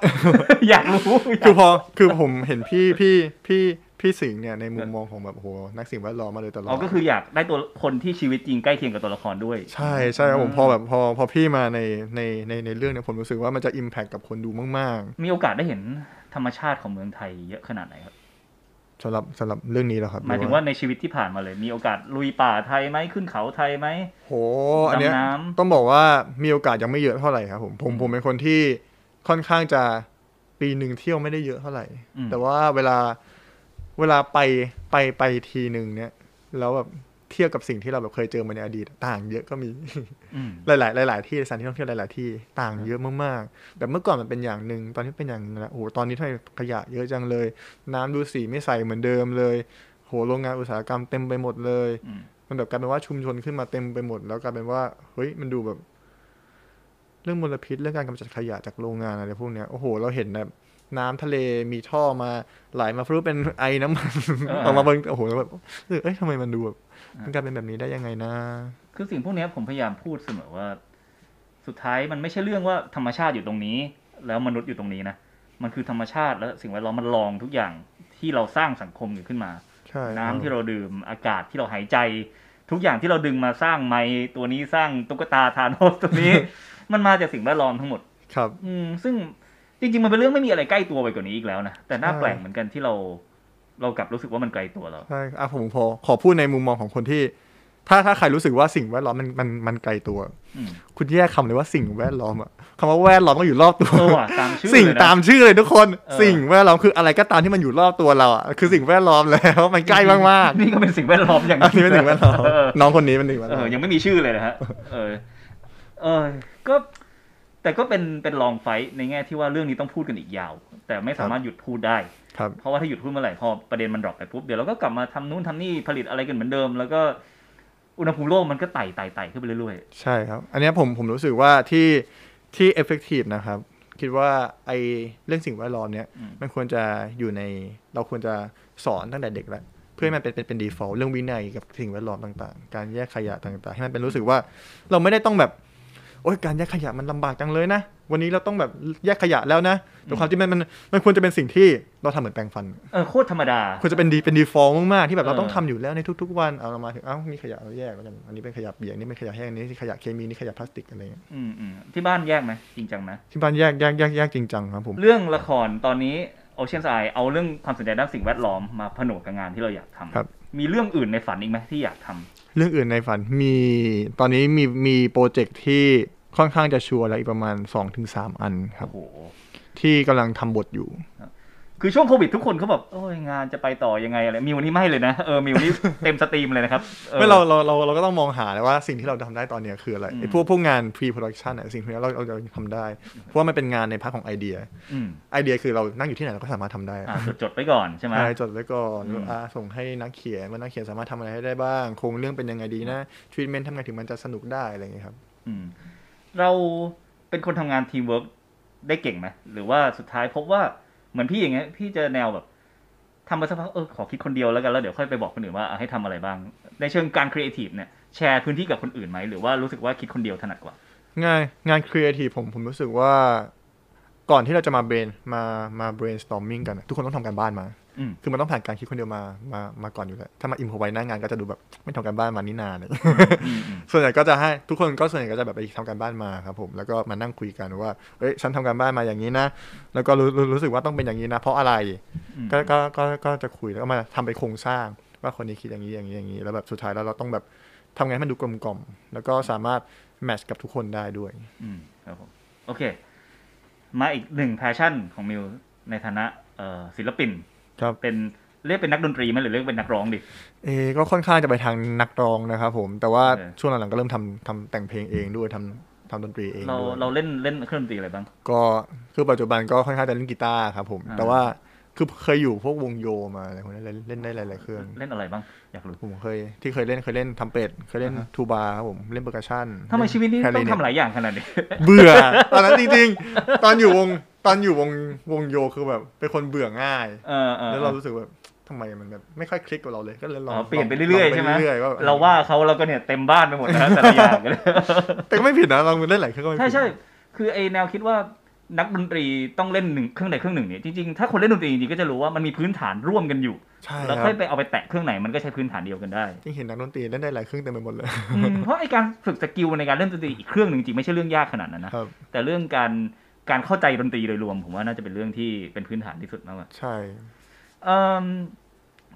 [SPEAKER 1] อยากรู้
[SPEAKER 2] คือพอคือผมเห็นพี่พี่พี่พี่สิงห์เนี่ยในมุมมองของแบบโอ้โหนักสิ่งแวดล้อมมาเลยตลอ
[SPEAKER 1] อ๋อ
[SPEAKER 2] ด
[SPEAKER 1] ก็คืออยากได้ตัวคนที่ชีวิตจริงใกล้เคียงกับตัวละครด้วย
[SPEAKER 2] ใช่ใช่ครับผมพอแบบพอพอพี่มาในในในในเรื่องเนี่ยผมรู้สึกว่ามันจะอิมแพคกับคนดูมาก
[SPEAKER 1] มีโอกาสได้เห็นธรรมชาติของเมืองไทยเยอะขนาดไหนครับ
[SPEAKER 2] ๆ สำหรับสำหรับเรื่องนี้แล้วครับ
[SPEAKER 1] หมายถึงว่าในชีวิตที่ผ่านมาเลย มีโอกาสลุยป่าไทยไหมขึ้นเขาไทยไหม
[SPEAKER 2] โหอันเนี้ย
[SPEAKER 1] ดำน้ำ
[SPEAKER 2] ต้องบอกว่ามีโอกาสยังไม่เยอะเท่าไหร่ครับผมผมผมเป็นคนที่ค่อนข้างจะปีหนึ่งเที่ยวไม่ได้เยอะเท่าไหร่
[SPEAKER 1] อืม
[SPEAKER 2] แต่ว่าเวลาเวลาไปไปไปทีหนึ่งเนี่ยแล้วแบบ เทียบกับสิ่งที่เราแบบเคยเจอมาในอดีต ต่างเยอะก็มี
[SPEAKER 1] อืม
[SPEAKER 2] หลาย ๆ หลาย ๆ ที่สถานที่ท่องเที่ยวหลาย ๆ ที่ต่างเยอะมากๆแบบเมื่อก่อนมันเป็นอย่างหนึ่งตอนนี้เป็นอย่างหนึงแล้วโอ้โหตอนนี้ทำไมขยะเยอะจังเลย น้ำดูสีไม่ใสเหมือนเดิมเลยโหโรงงานอุตสาหกรรมเต็มไปหมดเลย
[SPEAKER 1] อืม
[SPEAKER 2] มันแบบกลายเป็นว่าชุมชนขึ้นมาเต็มไปหมด แล้วกลายเป็นว่าเฮ้ยมันดูแบบ เรื่องมลพิษเรื่องการกำจัดขยะจากโรงงานอะไรพวกเนี้ยโอ้โห เราเห็นแบบ น้ำทะเลมีท่อมาไหลมาฟลุเป็นไอน้ำมัน
[SPEAKER 1] เออ
[SPEAKER 2] ออกมาบนโอ้โหแล้วแบบเอ้ยทำไมมันดูแบบมันกลายเป็นแบบนี้ได้ยังไงนะ
[SPEAKER 1] คือสิ่งพวกเนี้ยผมพยายามพูดเสมอว่า สุดท้ายมันไม่ใช่เรื่องว่าธรรมชาติอยู่ตรงนี้ แล้วมนุษย์อยู่ตรงนี้นะมันคือธรรมชาติและสิ่งแวดล้อมมันลองทุกอย่างที่เราสร้างสังคมอยู่ขึ้นมา
[SPEAKER 2] ใช่
[SPEAKER 1] น้ำที่เราดื่มอากาศที่เราหายใจ ทุกอย่างที่เราดึงมาสร้างไม้ตัวนี้สร้างตุ๊กตาทานโนสตัวนี้ มันมาจากสิ่งแวดล้อมทั้งหมด
[SPEAKER 2] ครับ
[SPEAKER 1] อืมซึ่ง จริงๆมันเป็นเรื่องไม่มีอะไรใกล้ตัวไปกว่านี้อีกแล้วนะ แต่น่า
[SPEAKER 2] ใช่
[SPEAKER 1] แปลกเหมือนกันที่เรา เรากลับรู้สึกว่ามันไกลตัวเรา
[SPEAKER 2] ใช่อะผมขอขอพูดในมุมมองของคนที่ ถ้าถ้าใครรู้สึกว่าสิ่งแวดล้อมมันมันมันไกลตัว
[SPEAKER 1] อืม
[SPEAKER 2] คุณแยกคำเลยว่าสิ่งแวดล้อมอะคำว่าแวดล้อมต้องอยู่รอบตัว
[SPEAKER 1] เออว่ะตามชื่อ
[SPEAKER 2] สิ่ง
[SPEAKER 1] เลยนะ
[SPEAKER 2] ตามชื่อเลยทุกคน
[SPEAKER 1] เออ
[SPEAKER 2] สิ่งแวดล้อมคืออะไรก็ตามที่มันอยู่รอบตัวเราอะคือสิ่งแวดล้อมแล้วมันใกล้มาก
[SPEAKER 1] นี่ก็เป็นสิ่งแวดล้อมอย่าง
[SPEAKER 2] ๆอันนี้เป็นสิ่งแวดล้อม
[SPEAKER 1] เออ
[SPEAKER 2] น้องคนนี้เป็นสิ่งแวด
[SPEAKER 1] เอ
[SPEAKER 2] ล้อมเออ
[SPEAKER 1] ยังไม่มีชื่อเลยนะฮะเออเออก็ แต่ก็เป็นเป็น long fight ในแง่ที่ว่าเรื่องนี้ต้องพูดกันอีกยาว แต่ไม่สามารถหยุดพูดได้
[SPEAKER 2] ครับ
[SPEAKER 1] เพราะว่าถ้าหยุดพูดเมื่อไหร่พอประเด็นมัน drop ไปปุ๊บเดี๋ยวเราก็กลับมาทำนู่นทำนี่ผลิตอะไรกันเหมือนเดิม แล้วก็อุณหภูมิโลกมันก็ไต่ไต่ไต่ขึ้นไปเรื่อย
[SPEAKER 2] ใช่ครับ อันเนี้ยผมผมรู้สึกว่าที่ที่ effective นะครับ คิดว่าไอเรื่องสิ่งแวดล้อมเนี้ย
[SPEAKER 1] อืม
[SPEAKER 2] มันควรจะอยู่ในเราควรจะสอนตั้งแต่เด็กแล้วเพื่อให้มันเป็นเป็นเป็น default เรื่องวินัยกับสิ่งแวดล้อมต่าง ๆ การแยกขยะต่าง ๆ ให้มันเป็นรู้สึกว่าเราไม่ได้ต้องแบบโอ๊ยการแยกขยะมันลำบากจังเลยนะ วันนี้เราต้องแบบแยกขยะแล้วนะแต่ความจริงมันมันมันควรจะเป็นสิ่งที่เราทำเหมือนแปรงฟัน
[SPEAKER 1] ๆเออโคตรธรรมดา
[SPEAKER 2] ควรจะเป็น de เป็น default มากๆที่แบบเรา
[SPEAKER 1] เออ
[SPEAKER 2] ต้องทำอยู่แล้วในทุก ๆ วันเอาเรามาถึงเอ้ามีขยะเราแยกแล้วกันอันนี้เป็นขยะเปียกนี่เป็นขยะแห้งนี่ขยะเคมีนี่ขยะพลาสติกอะไรเงี้ย
[SPEAKER 1] อืมอืมที่บ้านแยกไหมจริงจังไหม
[SPEAKER 2] ที่บ้านแยกแยกแยกแยกจริงจังครับผม
[SPEAKER 1] เรื่องละครตอนนี้ Ocean Eye เอาเรื่องความสนใจด้านสิ่งแวดล้อมมาผนวกกับงานที่เราอยากทำ
[SPEAKER 2] ครับ
[SPEAKER 1] มีเรื่องอื่นในฝันอีกไหมที่อยากทำ
[SPEAKER 2] เรื่องอื่นในฝันมีตอนนี้มีมีโปรเจกต์ที่ ค่อนข้างจะชัวร์แล้วอีกประมาณ2-3อันครับ
[SPEAKER 1] โอ้โห
[SPEAKER 2] ที่กำลังทำบทอยู่
[SPEAKER 1] คือช่วงโควิดทุกคนเขาแบบโอ้ยงานจะไปต่อยังไงอะไรมีวันนี้ไม่เลยนะเออมีวันนี้เต็ม stream เลยนะครับออ
[SPEAKER 2] ไม่เราเราเราเราก็ต้องมองหาเลยว่าสิ่งที่เราทำได้ตอนเนี้ยคืออะไร
[SPEAKER 1] อืม
[SPEAKER 2] ไอ้พวกพวกงาน pre production อะสิ่งพวกนี้เราเราจะทำได้ เพราะว่ามันเป็นงานใน part ของไอเดีย
[SPEAKER 1] อืม
[SPEAKER 2] ไอเดียคือเรานั่งอยู่ที่ไหนเราก็สามารถทำได้
[SPEAKER 1] อ่าจดจดไปก่อนใช่ไหม
[SPEAKER 2] ใช่จดไว้ก่อน
[SPEAKER 1] อืม
[SPEAKER 2] อ่าส่งให้นักเขียนว่านักเขียนสามารถทำอะไรให้ได้บ้างโครงเรื่องเป็นยังไงดีนะทรีทเมนต์ทำไงถึงมันจะสนุกได้อะไรอย่างเงี้ยครับ
[SPEAKER 1] อืม เราเป็นคนทำงานทีมเวิร์กได้เก่งไหมหรือว่าสุดท้ายพบว่าเหมือนพี่อย่างเงี้ยพี่จะแนวแบบทำไปสักพักเออขอคิดคนเดียวแล้วกันแล้วเดี๋ยวค่อยไปบอกคนอื่นว่าให้ทำอะไรบ้าง ในเชิงการครีเอทีฟเนี่ยแชร์พื้นที่กับคนอื่นไหมหรือว่ารู้สึกว่าคิดคนเดียวถนัดกว่า
[SPEAKER 2] งานงานครีเอทีฟผมผมรู้สึกว่าก่อนที่เราจะมาเบรนมามา brainstorming กัน ทุกคนต้องทำการบ้านมา คือมันต้องผ่านการคิดคนเดียวมามามาก่อนอยู่แล้วถ้ามา improvise หน้างานก็จะดูแบบไม่ทำการบ้านมานี่นานเลย
[SPEAKER 1] อืมอืม
[SPEAKER 2] ส่วนใหญ่ก็จะให้ทุกคนก็ส่วนใหญ่ก็จะแบบไปทำการบ้านมาครับผมแล้วก็มานั่งคุยกันว่าเอ้ยฉันทำการบ้านมาอย่างนี้นะแล้วก็รู้รู้รู้สึกว่าต้องเป็นอย่างนี้นะ เพราะอะไร
[SPEAKER 1] อืม
[SPEAKER 2] ก็ก็ก็ก็จะคุยแล้วก็มาทำเป็นโครงสร้างว่าคนนี้คิดอย่างนี้อย่างนี้อย่างนี้ แล้วแบบสุดท้ายแล้วเราต้องแบบทำไงให้มันดูกลมกล่อมแล้วก็สามารถแมทช์กับทุกคนได้ด้วย
[SPEAKER 1] อืมครับผมโอเค มาอีกหนึ่งแพชชั่นของมิวในฐานะเอ่อศิลปิน
[SPEAKER 2] ครับ
[SPEAKER 1] เป็นเรียกเป็นนักดนตรีไหมหรือเรียกเป็นนักร้องดิ
[SPEAKER 2] เอก็ค่อนข้างจะไปทางนักร้องนะครับผมแต่ว่า
[SPEAKER 1] เออ
[SPEAKER 2] ช่วงหลังๆก็เริ่มทำทำแต่งเพลงเองด้วยทำทำดนตรีเอง
[SPEAKER 1] เรา
[SPEAKER 2] ด้วย
[SPEAKER 1] เราเล่นเล่นเครื่องดนตรีอะไรบ้าง
[SPEAKER 2] ก็คือปัจจุบันก็ค่อนข้างจะเล่นกีตาร์ครับผม
[SPEAKER 1] อ่า
[SPEAKER 2] แต่ว่า คือเคยอยู่พวกวงโยมาอะไรพวกนี้เล่นเล่นได้หลายๆเครื่อง
[SPEAKER 1] เล่นอะไรบ้าง อยากรู้
[SPEAKER 2] ผมเคย ที่เคยเล่นเคยเล่นทำเป็ด เคยเล่น
[SPEAKER 1] อ่าฮะ
[SPEAKER 2] ทูบาครับผม เล่นเปอร์คัชชั่น
[SPEAKER 1] ทำไมชีวิตนี้
[SPEAKER 2] แค
[SPEAKER 1] ต้อง
[SPEAKER 2] เน็
[SPEAKER 1] ทำหลายอย่างขนาดนี้
[SPEAKER 2] เบื่อ ตอนนั้นจริงๆ ตอนอยู่วง ตอนอยู่วงวงโยคือแบบ เป็นคนเบื่อง่าย
[SPEAKER 1] เออเออ
[SPEAKER 2] แล้วเรารู้สึกว่าทำไมมันแบบไม่ค่อยคลิกกับเราเลยก็เลยลอง
[SPEAKER 1] อ๋อเปลี่ยนไปเรื่อยๆ
[SPEAKER 2] ลง
[SPEAKER 1] ใช่ไหม
[SPEAKER 2] เรื่อยๆว่า
[SPEAKER 1] เราว่าเขาเราก็เนี่ยเต็มบ้านไปหมดนะแต่ละอย่างเลย
[SPEAKER 2] แต่ก็ไม่ผิดนะลองเล่นหลายเครื่องก็ไม่
[SPEAKER 1] ใช่
[SPEAKER 2] ผิด
[SPEAKER 1] ใช่คือไอแนวคิดว่า นักดนตรีต้องเล่นหนึ่งเครื่องใดเครื่องหนึ่งเนี่ยจริงๆถ้าคนเล่นดนตรีจริงๆก็จะรู้ว่ามันมีพื้นฐานร่วมกันอยู่
[SPEAKER 2] ใช่ครับ
[SPEAKER 1] แล้ว
[SPEAKER 2] ค่
[SPEAKER 1] อยไปเอาไปแตะเครื่องไหนมันก็ใช้พื้นฐานเดียวกันได้
[SPEAKER 2] จริงเห็นนักดนตรีเล่นได้หลายเครื่องเต็มไปหมดเลย
[SPEAKER 1] อืมเพราะไอการฝึก skill ในการเล่นดนตรีอีกเครื่องหนึ่งจริงไม่ใช่เรื่องยากขนาดนั้นนะครับแต่เรื่องการการเข้าใจดนตรีโดยรวม ผมว่าน่าจะเป็นเรื่องที่เป็นพื้นฐานที่สุดมากกว่า
[SPEAKER 2] ใช่
[SPEAKER 1] เอิ่ม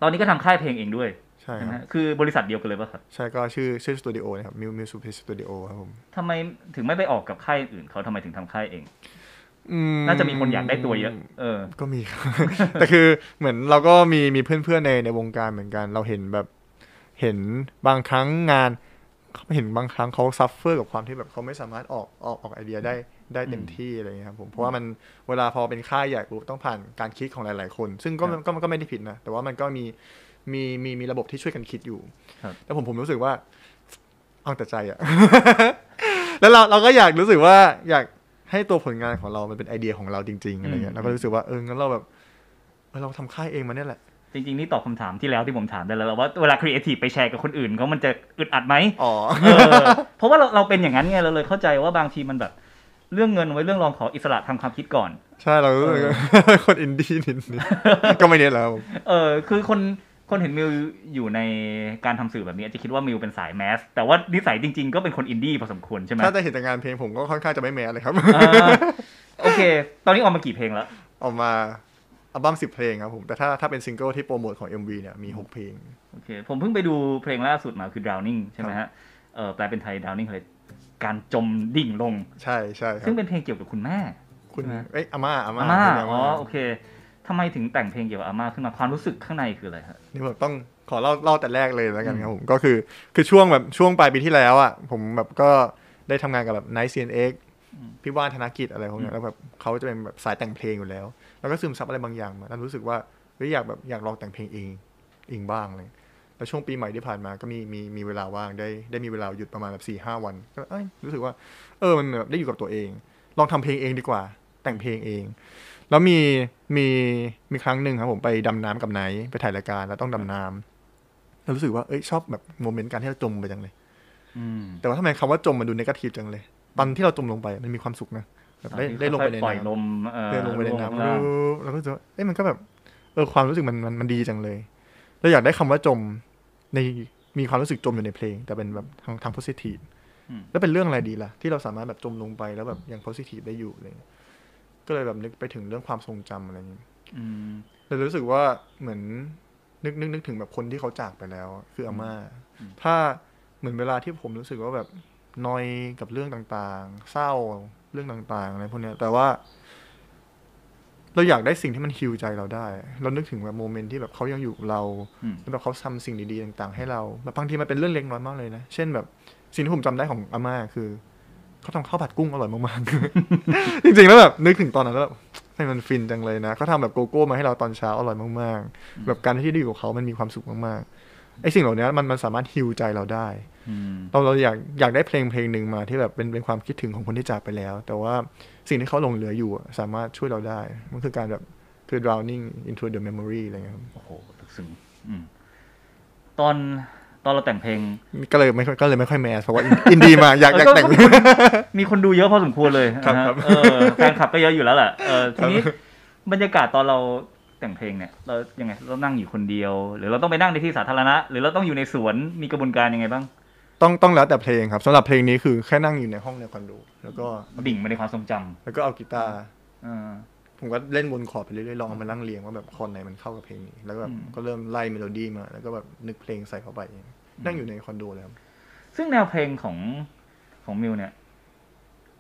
[SPEAKER 1] ตอนนี้ก็ทำค่ายเพลงเองด้วย
[SPEAKER 2] ใช่
[SPEAKER 1] ใช่ไหมค
[SPEAKER 2] รับ
[SPEAKER 1] คือบริษัทเดียวกันเลยป่ะครับ
[SPEAKER 2] ใช่ก็ชื่อชื่อสตูดิโอนะครับมิวมิวศุภศิษฏ์สตูดิโอครับผม
[SPEAKER 1] ทำไมถึงไม่ไปออกกับค่ายอื่นเขาทำไมถึงทำค่ายเอง
[SPEAKER 2] อืม
[SPEAKER 1] น่าจะมีคนอยากได้ตัวเยอะ เออ
[SPEAKER 2] ก็มีครับแต่คือเหมือนเราก็มีมีเพื่อนๆในในวงการเหมือนกัน เราเห็นแบบเห็นบางครั้งงานเห็นบางครั้งเขา suffer กับความที่แบบเขาไม่สามารถออกออกออกไอเดียได้ได้เต็ม
[SPEAKER 1] อืม
[SPEAKER 2] ที่อะไรเงี้ยครับผมเพราะว่ามันเวลาพอเป็นค่ายใหญ่ปุ๊บต้องผ่านการคิดของหลาย ๆ คน ซึ่งก็
[SPEAKER 1] ครับ
[SPEAKER 2] ก็ก็ไม่ได้ผิดนะ แต่ว่ามันก็มีมีมีมีระบบที่ช่วยกันคิดอยู่
[SPEAKER 1] ครับ
[SPEAKER 2] แล้วผมผมรู้สึกว่าเอาแต่ใจอะแล้วเราเราก็อยากรู้สึกว่าอยาก ให้ตัวผลงานของเรามันเป็นไอเดียของเราจริงๆอะไรเงี้ยเราก็รู้สึกว่าเอองั้นเราแบบเออเราทำค่ายเองมาเนี่ยแหละ
[SPEAKER 1] จริงๆ นี่ตอบคำถามที่แล้วที่ผมถามได้แล้วว่าเวลาครีเอทีฟไปแชร์กับคนอื่นเขามันจะอึดอัดไหม
[SPEAKER 2] อ๋อ
[SPEAKER 1] เออเพราะว่าเราเราเป็นอย่างนั้นไงเราเลยเข้าใจว่าบางทีมันแบบเรื่องเงินไว้เรื่องรองขออิสระทำความคิดก่อน
[SPEAKER 2] ใช่เรารู้สึกว่าคนอินดี้นิดนึงก็ไม่เน้นแล้ว
[SPEAKER 1] เออคือคน คนเห็นมิวอยู่ในการทำสื่อแบบนี้อาจจะคิดว่ามิวเป็นสาย mass แต่ว่านิสัยจริง ๆ ก็เป็นคนอินดี้พอสมควรใช่ไหม
[SPEAKER 2] ถ้าจะเห็นแต่งานเพลงผมก็ค่อนข้างจะไม่ mass เลยครับ
[SPEAKER 1] อ่าโอเค ตอนนี้ออกมากี่เพลงแล้ว
[SPEAKER 2] ออกมาอัลบั้มสิบเพลงครับผม แต่ถ้าถ้าเป็นซิงเกิลที่โปรโมทของ MV เนี่ยมีหกเพลง
[SPEAKER 1] โอเค ผมเพิ่งไปดูเพลงล่าสุดมาคือ drowning ใช่ไหมฮะ เออแปลเป็นไทย drowning เลยการจมดิ่งลง
[SPEAKER 2] ใช่ใช่ครั
[SPEAKER 1] ซึ่ง
[SPEAKER 2] บ
[SPEAKER 1] เป็นเพลงเกี่ยวกับคุณแม่
[SPEAKER 2] คุณ
[SPEAKER 1] ใช่ไหม
[SPEAKER 2] เอ้ยอาม่าอาม่า
[SPEAKER 1] อาม่า
[SPEAKER 2] คุณ
[SPEAKER 1] อ๋อโอเค ทำไมถึงแต่งเพลงเกี่ยวกับอาม่าขึ้นมาความรู้สึกข้างในคืออะไรฮะ
[SPEAKER 2] นี่ผมต้องขอเล่าเล่าแต่แรกเลยแล้วกันครับผมก็คือคือช่วงแบบช่วงปลายปีที่แล้วอะผมแบบก็ได้ทำงานกับแบบ Night CNX
[SPEAKER 1] อืม
[SPEAKER 2] พี่ว่านธนกิจอะไรพวกเนี้
[SPEAKER 1] อื
[SPEAKER 2] ย
[SPEAKER 1] ม
[SPEAKER 2] แล้วแบบเขาจะเป็นแบบสายแต่งเพลงอยู่แล้ว แล้วก็ซึมซับอะไรบางอย่างมาแล้วรู้สึกว่าเฮ้ยอยากแบบอยากลองแต่งเพลงเองเองบ้างเลยแล้วช่วงปีใหม่ที่ผ่านมาก็มีมีมีเวลาว่างได้ได้มีเวลาหยุดประมาณแบบสี่ห้าวันก็เอ้ยรู้สึกว่า เออมันแบบได้อยู่กับตัวเอง ลองทำเพลงเองดีกว่า แต่งเพลงเอง แล้วมีมีมีครั้งหนึ่งครับผมไปดำน้ำกับไนท์ไปถ่ายรายการแล้วต้องดำน้ำแล้วรู้สึกว่าเอ้ยชอบแบบโมเมนต์การที่เราจมไปจังเลย
[SPEAKER 1] อืม
[SPEAKER 2] แต่ว่าทำไมคำว่าจมมันดูนกาทีฟจังเลย ตอนที่เราจมลงไปมันมีความสุขนะแบบได้ได้ลงไปใน
[SPEAKER 1] ปล่อยล
[SPEAKER 2] น้ำ
[SPEAKER 1] มเออ
[SPEAKER 2] ได้ลงไปในน้ำ
[SPEAKER 1] ล่าง
[SPEAKER 2] แล้วก็รู้สึกว่าเอ้ยมันก็แบบ เออความรู้สึกมันมันมันดีจังเลยเราอยากได้คำว่าจมในมีความรู้สึกจมอยู่ในเพลง แต่เป็นแบบทางทางโพสิทีฟ
[SPEAKER 1] อืม
[SPEAKER 2] แล้วเป็นเรื่องอะไรดีล่ะ ที่เราสามารถแบบจมลงไปแล้วแบบยังโพสิทีฟได้อยู่เลย ก็เลยแบบนึกไปถึงเรื่องความทรงจำอะไรอย่างนี้
[SPEAKER 1] อืม
[SPEAKER 2] เลยรู้สึกว่าเหมือนนึกนึกนึกถึงแบบคนที่เขาจากไปแล้ว คืออาม่า
[SPEAKER 1] อืม
[SPEAKER 2] ถ้าเหมือนเวลาที่ผมรู้สึกว่าแบบนอยกับเรื่องต่างๆ เศร้าเรื่องต่างๆอะไรพวกเนี้ยแต่ว่า เราอยากได้สิ่งที่มันฮิวใจเราได้ เรานึกถึงแบบโมเมนต์ที่แบบเขายังอยู่กับเรา
[SPEAKER 1] อืม
[SPEAKER 2] แล้วแบบเขาทำสิ่งดีๆต่าง ๆ ให้เราแบบบางทีมันเป็นเรื่องเล็กน้อยมากเลยนะ เช่นแบบสิ่งที่ผมจำได้ของอาม่าคือ เขาทำข้าวผัดกุ้งอร่อยมากๆ จริงๆแล้วแบบนึกถึงตอนนั้นแล้วแบบให้มันฟินจังเลยนะเขาทำแบบโกโก้มาให้เราตอนเช้าอร่อยมากๆ แบบการที่ได้อยู่กับเขามันมีความสุขมากๆไอ้สิ่งเหล่านี้มันมันสามารถฮิวใจเราได้
[SPEAKER 1] อืม
[SPEAKER 2] เราเราอยากอยากได้เพลงเพลงหนึ่งมาที่แบบเป็นเป็นความคิดถึงของคนที่จากไปแล้ว แต่ว่าสิ่งที่เขาหลงเหลืออยู่อะสามารถช่วยเราได้ มันคือการแบบคือ drowning into the memory อะไรเงี้ยครับ
[SPEAKER 1] โอ้โหลึกซึ้งอืมตอน ตอนเราแต่งเพลง
[SPEAKER 2] ก็เลยไม่ค่อยก็เลยไม่ค่อยแมสเพราะว่าอินอินดี้มากอยากอยาก
[SPEAKER 1] เออก็
[SPEAKER 2] แต่ง
[SPEAKER 1] มีคนดูเยอะพอสมควรเลย
[SPEAKER 2] ครับ
[SPEAKER 1] นะฮะ
[SPEAKER 2] ครับ
[SPEAKER 1] เออแฟนคลับก็เยอะอยู่แล้วแหละเออทีนี้บรรยากาศตอนเราแต่งเพลงเนี่ยเรายังไงเรานั่งอยู่คนเดียว หรือเราต้องไปนั่งในที่สาธารณะ หรือเราต้องอยู่ในสวนมีกระบวนการยังไงบ้าง
[SPEAKER 2] ต้องต้องแล้วแต่เพลงครับสำหรับเพลงนี้คือแค่นั่งอยู่ในห้องในคอนโดแล้วก็
[SPEAKER 1] ดิ่งไปในความทรงจำ
[SPEAKER 2] แล้วก็เอากีตาร์
[SPEAKER 1] เออ
[SPEAKER 2] ผมก็เล่นวนคอร์ดไปเรื่อยๆลองเอามานั่งเรียงว่าแบบคอร์ดไหนมันเข้ากับเพลงนี้แล้วก็แบบ
[SPEAKER 1] อืม
[SPEAKER 2] ก็เริ่มไล่เมโลดี้มา แล้วก็แบบนึกเพลงใส่เข้าไป นั่งอยู่ในคอนโดเลยครับ
[SPEAKER 1] ซึ่งแนวเพลงของของมิวเนี่ย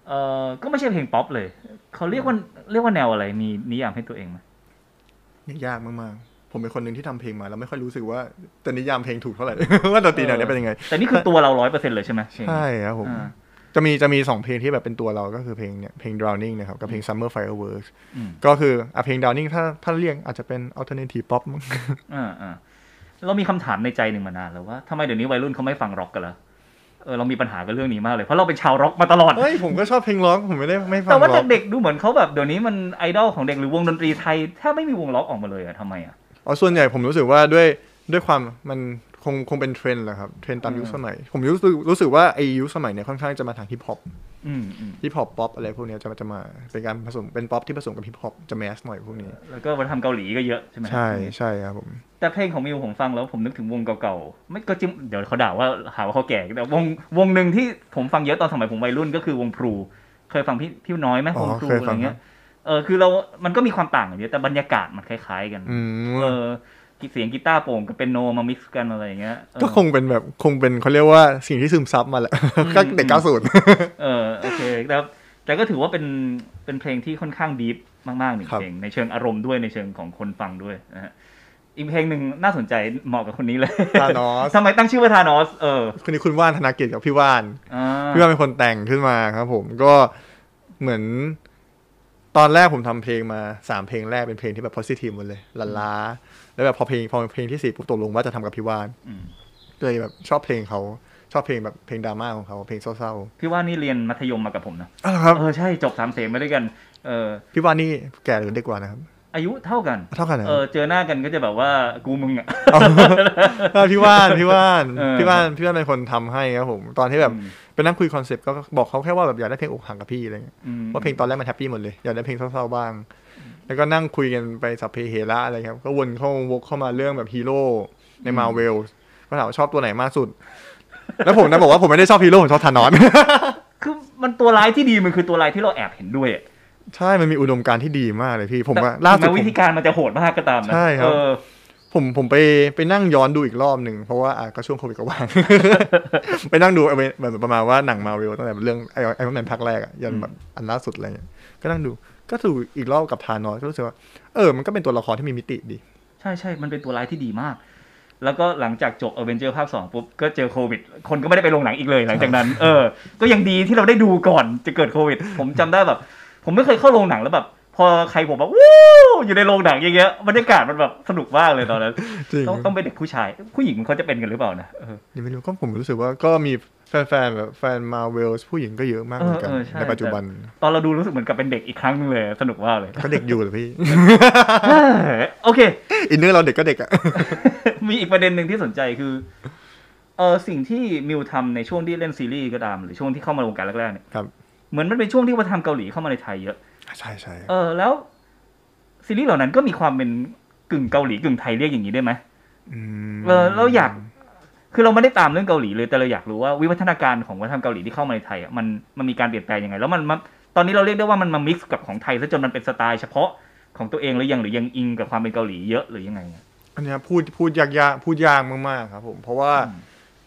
[SPEAKER 1] เออก็ไม่ใช่เพลงป๊อปเลย เขาเรียกว่าเรียกว่าแนวอะไรมีนิยามให้ตัวเองไหม
[SPEAKER 2] ยากมากๆ ผมเป็นคนหนึ่งที่ทำเพลงมาแล้วไม่ค่อยรู้สึกว่าแต่นิยามเพลงถูกเท่าไหร่ว่าดนตรีแนวนี้เป็นยังไง
[SPEAKER 1] แต่นี่คือตัวเราร้อยเปอร์เซ็นต์เลยใช่ไหมเพลงนี้
[SPEAKER 2] ใช่ครับผม
[SPEAKER 1] อ่า
[SPEAKER 2] จะมีจะมีสองเพลงที่แบบเป็นตัวเราก็คือเพลงเนี่ยเพลง drowning นะครับกับเพลง summer fireworks
[SPEAKER 1] อืม
[SPEAKER 2] ก็คืออะเพลง drowning ถ้าถ้าเรียกอาจจะเป็น alternative pop มั้ง
[SPEAKER 1] อ่าอ่าเรามีคำถามในใจหนึ่งมานานแล้วว่าทำไมเดี๋ยวนี้วัยรุ่นเขาไม่ฟังร็อกกันละเออเรามีปัญหากับเรื่องนี้มากเลย เพราะเราเป็นชาวร็อกมาตลอด
[SPEAKER 2] เฮ้ยผมก็ชอบเพลงร็อกผมไม่ได้ไม่ฟัง
[SPEAKER 1] แต่ว่า
[SPEAKER 2] ร็อก
[SPEAKER 1] เด็กๆดูเหมือนเขาแบบเดี๋ยวนี้มันไอดอลของเด็กหรือวงดนตรีไทยแทบไม่มีวงร็อกออกมาเลยอะทำไมอะ
[SPEAKER 2] อ๋อส่วนใหญ่ผมรู้สึกว่าด้วยด้วยความมัน คงคงเป็นเทรนด์แหละครับ เทรนด์ตาม
[SPEAKER 1] อืม
[SPEAKER 2] ยุคสมัย ผมรู้สึกรู้สึกว่าไอยุคสมัยเนี่ยค่อนข้างจะมาทางฮิปฮอป
[SPEAKER 1] อืมอืม
[SPEAKER 2] ฮิปฮอปป๊อปอะไรพวกเนี้ยจะจะมาเป็นการผสมเป็นป๊อปที่ผสมกับฮิปฮอปจะ mass หน่อยพวกนี้
[SPEAKER 1] แล้วก็วัฒนธรรมเกาหลีก็เยอะใช่ไหม
[SPEAKER 2] ใช่ใช่ครับผม
[SPEAKER 1] แต่เพลงของมิวผมฟังแล้วผมนึกถึงวงเก่าๆ ไม่ก็จิ้มเดี๋ยวเขาด่าว่าหาว่าเขาแก่แต่วงวงหนึ่งที่ผมฟังเยอะตอนสมัยผมวัยรุ่นก็คือวงพรูเคยฟังพี่พี่น้อยไหม
[SPEAKER 2] อ๋อวง
[SPEAKER 1] พรู
[SPEAKER 2] เคยฟัง
[SPEAKER 1] อะไรเงี้ยเออคือเรา มันก็มีความต่างกันเยอะแต่บรรยากาศมันคล้าย ๆ กัน
[SPEAKER 2] อืม
[SPEAKER 1] เออ เสียงกีตาร์โปร่งกับเป็นโนมามิกซ์กันอะไรอย่างเงี้ยเออ
[SPEAKER 2] ก็คงเป็นแบบคงเป็นเขาเรียกว่าสิ่งที่ซึมซับมาแหละก็เด็กเก้าสูตร
[SPEAKER 1] เออโอเคแต่แต่ก็ถือว่าเป็นเป็นเพลงที่ค่อนข้างดีฟมากๆหนึ่ง
[SPEAKER 2] ครับ
[SPEAKER 1] เพลงในเชิงอารมณ์ด้วยในเชิงของคนฟังด้วยนะฮะอีกเพลงหนึ่งน่าสนใจเหมาะกับคนนี้เลย
[SPEAKER 2] ทานอส
[SPEAKER 1] ทำไมตั้งชื่อว่าทานอสเออ
[SPEAKER 2] คนนี้คุณว่านธนากิจกับพี่ว่าน
[SPEAKER 1] อ่า
[SPEAKER 2] พี่ว่านเป็นคนแต่งขึ้นมาครับ ผมก็เหมือนตอนแรกผมทำเพลงมาสามเพลงแรกเป็นเพลงที่แบบ positive หมดเลยลันล้า แล้วแบบพอเพลงพอเพลงที่สี่ปุ๊บตกลงว่าจะทำกับพี่ว่าน
[SPEAKER 1] อืม
[SPEAKER 2] ก็เลยแบบชอบเพลงเขาชอบเพลงแบบเพลงดราม่าของเขาเพลงเศร้า
[SPEAKER 1] พี่ว่านี่เรียนมัธยมมากับผมนะ
[SPEAKER 2] ๆอ้าวเหรอครับ
[SPEAKER 1] เออใช่จบสามเสมมาด้วยกันเออ
[SPEAKER 2] พี่ว่านนี่แก่หรือเด็กกว่านะครับ
[SPEAKER 1] อายุเท่ากัน
[SPEAKER 2] เท่ากันนะ
[SPEAKER 1] เออเจอหน้ากันก็จะแบบว่ากูมึงอะ
[SPEAKER 2] เออพี่ว่านพี่ว่าน
[SPEAKER 1] เออ
[SPEAKER 2] พี่ว่านพี่ว่านเป็นคนทำให้ครับผม ตอนที่แบบ
[SPEAKER 1] อืม
[SPEAKER 2] ไปนั่งคุยคอนเซปต์ก็บอกเขาแค่ว่าแบบอยากได้เพลงอกหักกับพี่อะไรเงี้ย
[SPEAKER 1] อืม
[SPEAKER 2] ว่าเพลงตอนแรกมัน happy หมดเลยอยากได้เพลงเศร้าๆบ้าง แล้วก็นั่งคุยกันไปสัพเพเหระอะไรครับ ก็วนเข้าวกเข้ามาเรื่องแบบฮีโร่ในมาเวลก็ถามว่าชอบตัวไหนมากสุด แล้วผมนะบอกว่าผมไม่ได้ชอบฮีโร่ผมชอบ Thanos
[SPEAKER 1] คือมันตัวร้ายที่ดีมันคือตัวร้ายที่เราแอบเห็นด้วยอะ
[SPEAKER 2] ใช่ มันมีอุดมการณ์ที่ดีมากเลยพี่ ผม
[SPEAKER 1] แต่
[SPEAKER 2] ว่าล่าสุด
[SPEAKER 1] ถึงแม้
[SPEAKER 2] ผม
[SPEAKER 1] วิธีการมันจะโหดมากก็ตามนะ
[SPEAKER 2] ใช่ครับ
[SPEAKER 1] เออ
[SPEAKER 2] ผมผมไปไปนั่งย้อนดูอีกรอบหนึ่งเพราะว่าอะก็ช่วงโควิดก็ว่างไปนั่งดูเอาไปแบบประมาณว่าหนังมาเวลตั้งแต่เรื่องไอ Iron Man ภาคแรกอะยันแบบอันล่าสุดอะไรเงี้ยก็นั่งดู ก็ดูอีกรอบกับ Thanos ก็รู้สึกว่า เออ มันก็เป็นตัวละครที่มีมิติดี
[SPEAKER 1] ใช่ใช่ มันเป็นตัวร้ายที่ดีมาก แล้วก็หลังจากจบอเวนเจอร์ภาคสองปุ๊บ ก็เจอโควิด คนก็ไม่ได้ไปโรงหนังอีกเลย หลังจากนั้น เออ ก็ยังดีที่เราได้ดูก่อนจะเกิดโควิด ผมจำได้แบบ ผมไม่เคยเข้าโรงหนังแล้วแบบพอใครบอกว่าวู้อยู่ในโรงหนังอย่างเงี้ยบรรยากาศมันแบบสนุกมากเลยตอนนั้น
[SPEAKER 2] จริง
[SPEAKER 1] ต้องต้องเป็นเด็กผู้ชาย ผู้หญิงเขาจะเป็นกันหรือเปล่านะเออ
[SPEAKER 2] ยังไม่รู้ก็ผมรู้สึกว่าก็มี แฟนๆแบบแฟนมาเวลผู้หญิงก็เยอะมากเหมือนกัน
[SPEAKER 1] เออเออใช่
[SPEAKER 2] ในปัจจุบัน
[SPEAKER 1] ตอนเราดูรู้สึกเหมือนกับเป็นเด็กอีกครั้งหนึงเลย สนุกมากเลย
[SPEAKER 2] ก็เด็กอยู่เลยพี่
[SPEAKER 1] โอเค
[SPEAKER 2] อินเนอร์เราเด็กก็เด็กอะ
[SPEAKER 1] มีอีกประเด็นหนึ่งที่สนใจคือเออสิ่งที่มิวทำในช่วงที่เล่นซีรีส์ก็ตาม หรือช่วงที่เข้ามาในวงการแรกๆเนี่ย
[SPEAKER 2] ครับ
[SPEAKER 1] เหมือนมันเป็นช่วงที่วัฒนธรรมเกาหลีเข้ามาในไทยเยอะ
[SPEAKER 2] ใช่ใช่
[SPEAKER 1] เออแล้วซีรีส์เหล่านั้นก็มีความเป็นกึ่งเกาหลีกึ่งไทยเรียกอย่างนี้ได้ไหม
[SPEAKER 2] ม
[SPEAKER 1] เออเราอยาก คือเราไม่ได้ตามเรื่องเกาหลีเลยแต่เราอยากรู้ว่าวิวัฒนาการของวัฒนธรรมเกาหลีที่เข้ามาในไทยอะมันมันมีการเปลี่ยนแปลงยังไง แล้วมันมันตอนนี้เราเรียกได้ว่ามันมามิกซ์กับของไทยซะจนมันเป็นสไตล์เฉพาะของตัวเองหรือยังหรือยังอิงกับความเป็นเกาหลีเยอะหรือยังไงอะ
[SPEAKER 2] อันเนี้ยพูดพูดยากๆพูดยากมากๆครับผมเพราะว่า
[SPEAKER 1] อืม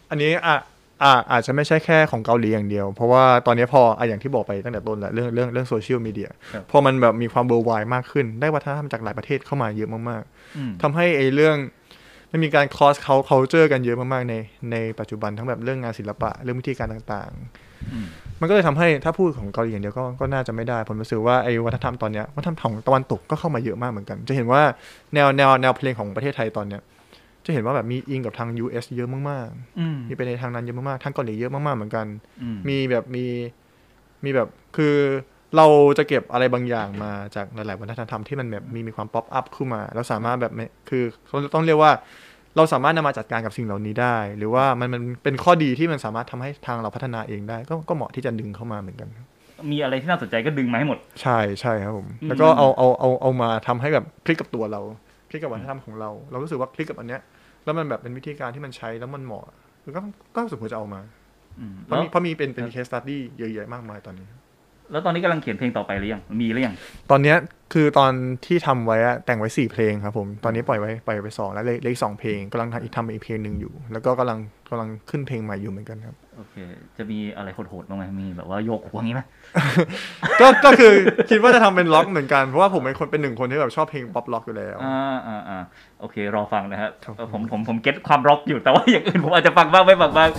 [SPEAKER 2] อันนี้อะอะอาจจะไม่ใช่แค่ของเกาหลีอย่างเดียว เพราะว่าตอนนี้พออะอย่างที่บอกไปตั้งแต่ต้นแหละเรื่องเรื่องเรื่องโซเชียลมีเดีย
[SPEAKER 1] ครับ
[SPEAKER 2] พอมันแบบมีความเบอร์ไวมากขึ้น ได้วัฒนธรรมจากหลายประเทศเข้ามาเยอะมาก
[SPEAKER 1] อืม
[SPEAKER 2] ๆทำให้ไอ้เรื่อง มันมีการคอสเขาเขาเจอกันเยอะมากๆในในปัจจุบันทั้งแบบเรื่องงานศิลปะเรื่องวิธีการต่างๆ
[SPEAKER 1] อืม
[SPEAKER 2] มันก็เลยทำให้ถ้าพูดของเกาหลีอย่างเดียวก็ก็น่าจะไม่ได้ผมรู้สึกว่าไอ้วัฒนธรรมตอนเนี้ยวัฒนธรรมของตะวันตกก็เข้ามาเยอะมากเหมือนกัน จะเห็นว่าแนวแนวแนวเพลงของประเทศไทยตอนเนี้ยจะเห็นว่าแบบมีอิงกับทาง US เยอะมาก
[SPEAKER 1] อืม
[SPEAKER 2] ๆมีไปในทางนั้นเยอะมากๆทางเกาหลีเยอะมากๆเหมือนกัน
[SPEAKER 1] อืม
[SPEAKER 2] มีแบบมีมีแบบคือเราจะเก็บอะไรบางอย่างมาจากหลาย ๆ วัฒนธรรมที่มันแบบมีมีความป๊อปอัพขึ้นมา แล้วสามารถแบบไม่คือต้องต้องเรียกว่า เราสามารถนำมาจัดการกับสิ่งเหล่านี้ได้ หรือว่ามันมันเป็นข้อดีที่มันสามารถทำให้ทางเราพัฒนาเองได้ ก็ก็เหมาะที่จะดึงเข้ามาเหมือนกัน
[SPEAKER 1] มีอะไรที่น่าสนใจก็ดึงมาให้หมด
[SPEAKER 2] ใช่ใช่ครับผม
[SPEAKER 1] อืม
[SPEAKER 2] แล้วก็เอาเอาเอาเอามาทำให้แบบคลิกกับตัวเราคลิกกับวัฒนธรรมของเรา เรารู้สึกว่าคลิกกับอันเนี้ย แล้วมันแบบเป็นวิธีการที่มันใช้แล้วมันเหมาะคือก็ก็สมควรจะเอามา
[SPEAKER 1] อืม
[SPEAKER 2] เพ
[SPEAKER 1] แล้
[SPEAKER 2] ราะ
[SPEAKER 1] ว
[SPEAKER 2] มีเพราะมีเป็นเป็น case study เยอะแยะมากมายตอนนี้
[SPEAKER 1] แล้วตอนนี้กำลังเขียนเพลงต่อไปหรือยัง มีหรือยัง
[SPEAKER 2] ตอนเนี้ยคือตอนที่ทำไว้อะแต่งไว้สี่เพลงครับผมตอนนี้ปล่อยไว้ปล่อยไปสองแล้วเหลยเลขสองเพลงกำลังทำอีกทำอีกเพลงหนึ่งอยู่ แล้วก็กำลังกำลังขึ้นเพลงใหม่อยู่เหมือนกันครับ
[SPEAKER 1] โอเค จะมีอะไรโหดๆบ้างไหมมีแบบว่าโยกหัวงี้ไหม
[SPEAKER 2] ก็ก็คือคิดว่าจะทำเป็นล็อกเหมือนกันเพราะว่าผมเป็นคนเป็นหนึ่งคนที่แบบชอบเพลงป๊อปล็อกอยู่แล้ว
[SPEAKER 1] อ่าอ่าอ่าโอเค รอฟังนะฮะ
[SPEAKER 2] ครับ
[SPEAKER 1] เออผมผมผมเก็ตความร็อกอยู่แต่ว่าอย่างอื่นผมอาจจะฟังบ้างไม่ฟังบ้าง